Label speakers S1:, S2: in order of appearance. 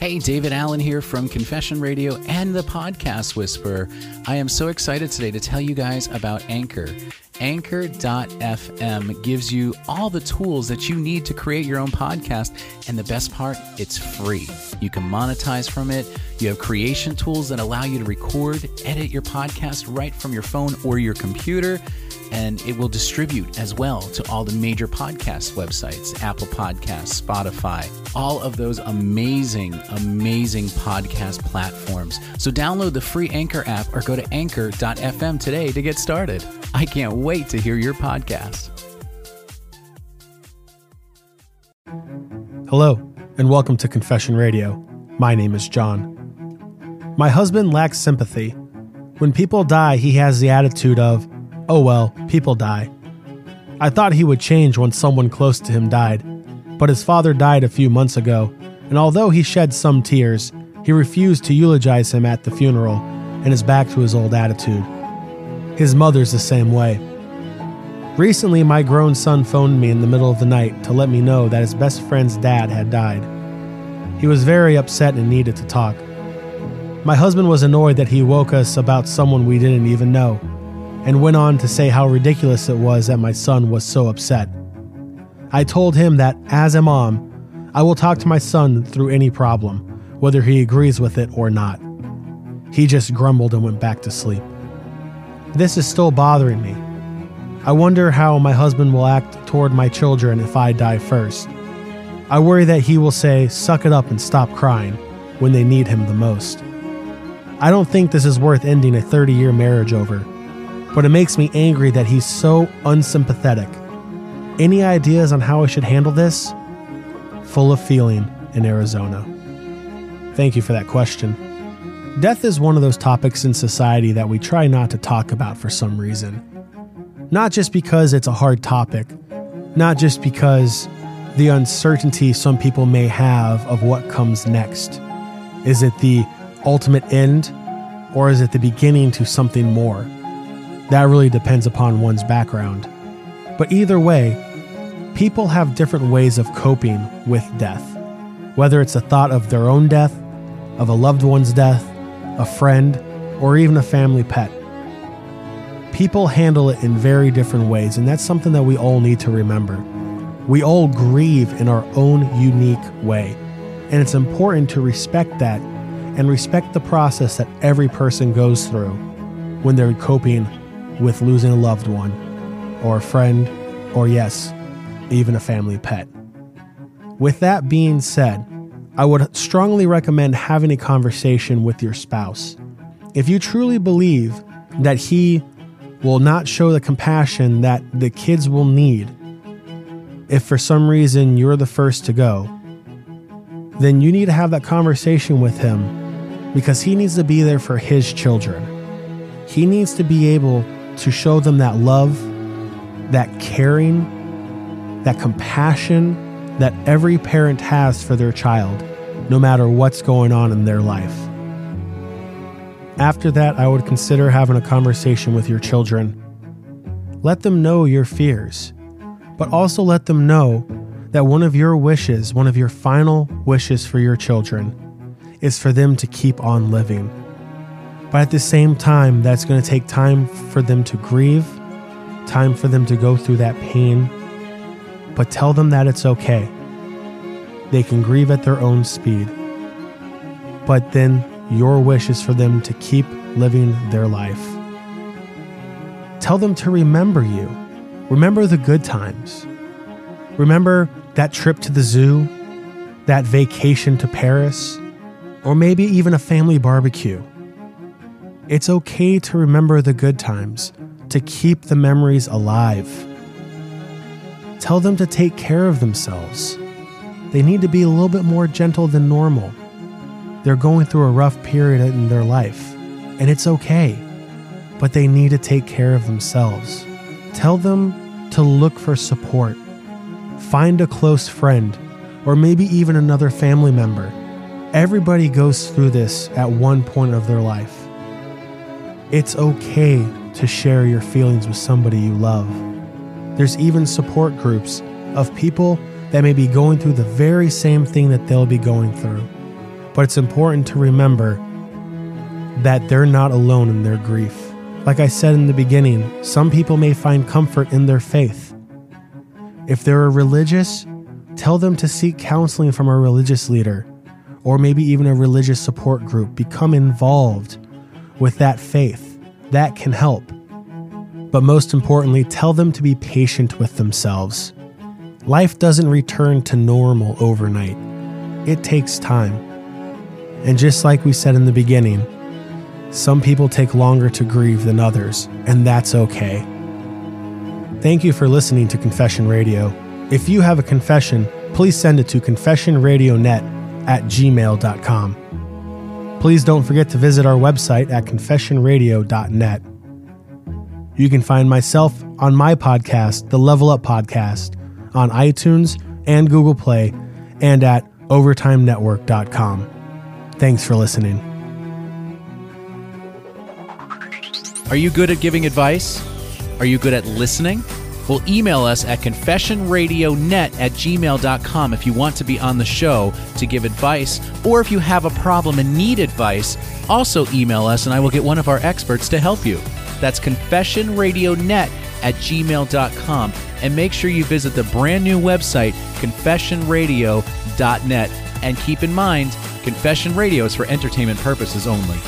S1: Hey, David Allen here from Confession Radio and the Podcast Whisperer. I am so excited today to tell you guys about Anchor. Anchor.fm gives you all the tools that you need to create your own podcast. And the best part, it's free. You can monetize from it. You have creation tools that allow you to record, edit your podcast right from your phone or your computer and it will distribute as well to all the major podcast websites Apple Podcasts, Spotify, all of those amazing, amazing podcast platforms. So download the free Anchor app or go to anchor.fm today to get started. I can't wait to hear your podcast.
S2: Hello, and welcome to Confession Radio. My name is John. My husband lacks sympathy. When people die, he has the attitude of, oh well, people die. I thought he would change when someone close to him died, but his father died a few months ago, and although he shed some tears, he refused to eulogize him at the funeral and is back to his old attitude. His mother's the same way. Recently, my grown son phoned me in the middle of the night to let me know that his best friend's dad had died. He was very upset and needed to talk. My husband was annoyed that he woke us about someone we didn't even know and went on to say how ridiculous it was that my son was so upset. I told him that, as a mom, I will talk to my son through any problem, whether he agrees with it or not. He just grumbled and went back to sleep. This is still bothering me. I wonder how my husband will act toward my children if I die first. I worry that he will say, suck it up and stop crying when they need him the most. I don't think this is worth ending a 30 year marriage over but it makes me angry that he's so unsympathetic. Any ideas on how I should handle this? Full of feeling in Arizona. Thank you for that question. Death is one of those topics in society that we try not to talk about for some reason. Not just because it's a hard topic, not just because the uncertainty some people may have of what comes next. Is it the ultimate end, or is it the beginning to something more? That really depends upon one's background. But either way, people have different ways of coping with death, whether it's a thought of their own death, of a loved one's death, a friend, or even a family pet. People handle it in very different ways, and that's something that we all need to remember. We all grieve in our own unique way, and it's important to respect that and respect the process that every person goes through when they're coping with losing a loved one, or a friend, or yes, even a family pet. With that being said, I would strongly recommend having a conversation with your spouse. If you truly believe that he will not show the compassion that the kids will need, if for some reason you're the first to go, then you need to have that conversation with him because he needs to be there for his children. He needs to be able to show them that love, that caring, that compassion that every parent has for their child, no matter what's going on in their life. After that, I would consider having a conversation with your children. Let them know your fears, but also let them know that one of your wishes, one of your final wishes for your children, is for them to keep on living but at the same time, that's going to take time for them to grieve, time for them to go through that pain. But tell them that it's okay. They can grieve at their own speed. But then your wish is for them to keep living their life. Tell them to remember you. Remember the good times. Remember that trip to the zoo, that vacation to Paris, or maybe even a family barbecue. It's okay to remember the good times, to keep the memories alive. Tell them to take care of themselves. They need to be a little bit more gentle than normal. They're going through a rough period in their life, and it's okay, but they need to take care of themselves. Tell them to look for support. Find a close friend, or maybe even another family member. Everybody goes through this at one point of their life. It's okay to share your feelings with somebody you love. There's even support groups of people that may be going through the very same thing that they'll be going through. but it's important to remember that they're not alone in their grief. Like I said in the beginning, some people may find comfort in their faith. If they're religious, tell them to seek counseling from a religious leader or maybe even a religious support group. Become involved with that faith. That can help. But most importantly, tell them to be patient with themselves. Life doesn't return to normal overnight, it takes time. And just like we said in the beginning, some people take longer to grieve than others, and that's okay. Thank you for listening to Confession Radio. If you have a confession, please send it to confessionradionet at gmail.com. Please don't forget to visit our website at confessionradio.net. You can find myself on my podcast, the Level Up Podcast, on iTunes and Google Play, and at overtimenetwork.com. Thanks for listening.
S1: Are you good at giving advice? Are you good at listening? Well, email us at confessionradionet at gmail.com if you want to be on the show to give advice, or if you have a problem and need advice, also email us and I will get one of our experts to help you. That's confessionradionet at gmail.com. And make sure you visit the brand new website, confessionradio.net. And keep in mind, Confession Radio is for entertainment purposes only.